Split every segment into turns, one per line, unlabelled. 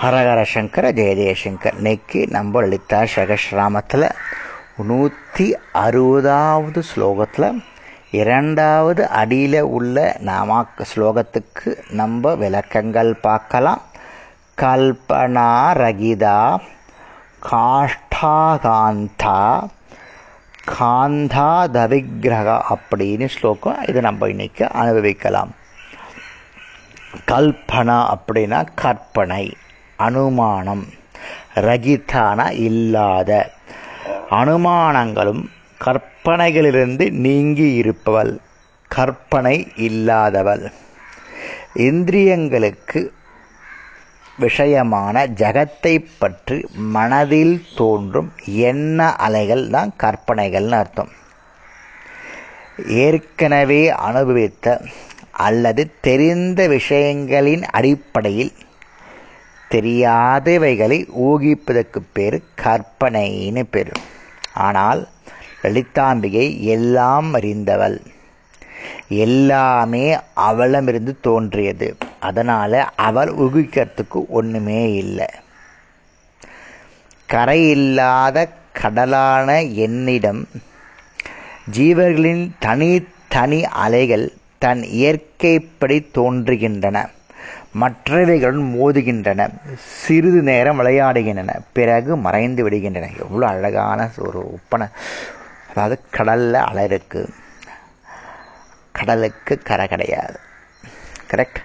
ஹரஹர சங்கர ஜெய ஜெயசங்கர் இன்னைக்கு நம்ம லலிதா சகஸ்ராமத்தில் நூற்றி அறுபதாவது ஸ்லோகத்தில் இரண்டாவது அடியில் உள்ள நாமா ஸ்லோகத்துக்கு நம்ம விளக்கங்கள் பார்க்கலாம். கல்பனா ரகிதா காஷ்டாகாந்தா காந்தா தவிக்கிரகா அப்படின்னு ஸ்லோகம் இது நம்ம இன்னைக்கு அனுபவிக்கலாம். கல்பனா அப்படின்னா கற்பனை. அனுமானம். ரகிதான இல்லாத அனுமானங்களும் கற்பனைகளிலிருந்து நீங்கி இருப்பவள் கற்பனை இல்லாதவள். இந்திரியங்களுக்கு விஷயமான ஜகத்தை பற்றி மனதில் தோன்றும் எண்ண அலைகள் தான் கற்பனைகள்னு அர்த்தம். ஏற்கனவே அனுபவித்த அல்லது தெரிந்த விஷயங்களின் அடிப்படையில் தெரியாதவைகளை ஊகிப்பதற்கு பேர் கற்பனைன்னு பேர். ஆனால் லலிதாம்பிகை எல்லாம் அறிந்தவள். எல்லாமே அவளமிருந்து தோன்றியது. அதனால அவள் ஊகிக்கிறதுக்கு ஒண்ணுமே இல்லை. கரையில்லாத கடலான என்னிடம் ஜீவர்களின் தனி தனி அலைகள் தன் இயற்கைப்படி தோன்றுகின்றன. மற்றவைகளுடன் மோதுகின்றன. சிறிது நேரம் விளையாடுகின்றன. பிறகு மறைந்து விடுகின்றன. எவ்வளோ அழகான ஒரு ஒப்பனை அதாவது கடலில் அலை இருக்கு கடலுக்கு கரை கிடையாது. கரெக்ட்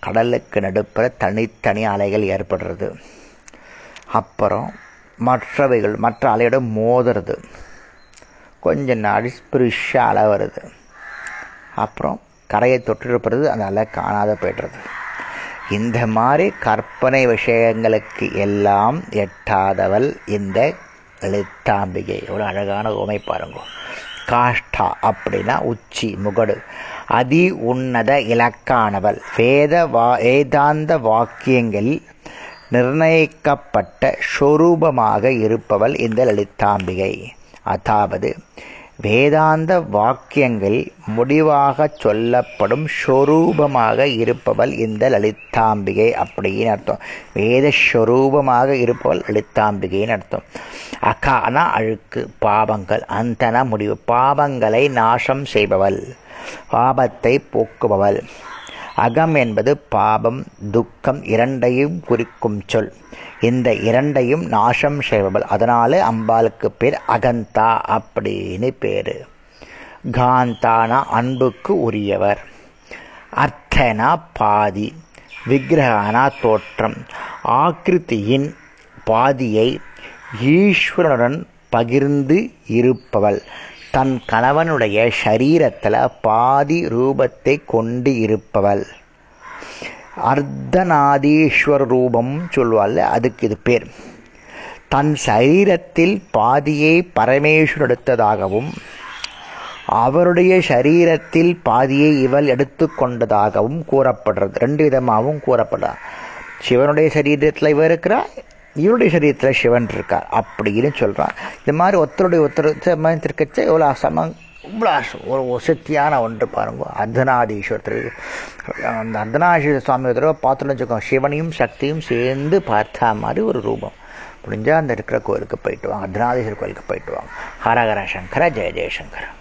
கடலுக்கு நடுப்புற தனித்தனி அலைகள் ஏற்படுறது. அப்புறம் மற்றவைகள் மற்ற அலையோட மோதுறது. கொஞ்ச நாள் ஸ்பிரிஷாக அலை வருது. அப்புறம் கரையை தொற்றிருப்பது அந்த அலை காணாத போய்டுறது. இந்த மாதிரி கற்பனை விஷயங்களுக்கு எல்லாம் எட்டாதவள் இந்த எழுத்தாம்பிகை. எவ்வளோ அழகான உமை பாருங்க. காஷ்டா அப்படின்னா உச்சி முகடு. அதி உன்னத இலக்கானவள். வேத வா வேதாந்த வாக்கியங்களில் நிர்ணயிக்கப்பட்ட ஸ்வரூபமாக இருப்பவள் இந்த லலிதாம்பிகை அதாவது வேதாந்த வாக்கியங்கள் முடிவாக சொல்லப்படும் ஸ்வரூபமாக இருப்பவள் இந்த லலிதாம்பிகை அப்படின்னு அர்த்தம். வேத ஸ்வரூபமாக இருப்பவள் லலிதாம்பிகைன்னு அர்த்தம். அகானா அழுக்கு பாவங்கள் அந்தன முடிவு பாவங்களை நாசம் செய்பவள் பாபத்தை போக்குபவள். அகம் என்பது பாபம் துக்கம் இரண்டையும் குறிக்கும் சொல். இந்த இரண்டையும் நாசம் செய்பவள். அதனால அம்பாளுக்கு பேர் அகந்தா அப்படின்னு பேரு. காந்தானா அன்புக்கு உரியவர். அர்த்தனா பாதி விக்கிரகானா தோற்றம். ஆக்கிருத்தியின் பாதியை ஈஸ்வரனுடன் பகிர்ந்து இருப்பவள். தன் கணவனுடைய சரீரத்தில் பாதி ரூபத்தை கொண்டு இருப்பவள். அர்த்தநாதீஸ்வர ரூபம் சொல்வாள் அதுக்கு இது பேர். தன் சரீரத்தில் பாதியை பரமேஸ்வரன் எடுத்ததாகவும் அவருடைய சரீரத்தில் பாதியை இவள் எடுத்துக்கொண்டதாகவும் கூறப்படுறது. ரெண்டு விதமாகவும் கூறப்படுறார் சிவனுடைய சரீரத்தில் இவ இருக்கிறா இவருடைய சரீரத்தில் சிவன் இருக்கார். அப்படின்னு சொல்கிறான் இந்த மாதிரி ஒருத்தருடைய ஒருத்தர் திருக்கச்ச எவ்வளோ சம இவ்வளோ ஒரு வசத்தியான ஒன்று பாருங்க. அர்த்தநாதீஸ்வரர் அந்த அர்த்தநாதீஸ்வர சுவாமி ஒரு தடவை பார்த்துன்னு வச்சுக்கோங்க. சிவனையும் சக்தியும் சேர்ந்து பார்த்தா மாதிரி ஒரு ரூபம். முடிஞ்சால் அந்த இருக்கிற கோயிலுக்கு போயிட்டு வாங்க. அர்த்தநாதீஸ்வரர் கோயிலுக்கு போயிட்டு வாங்க. ஹரஹர சங்கர ஜெய ஜெயசங்கர்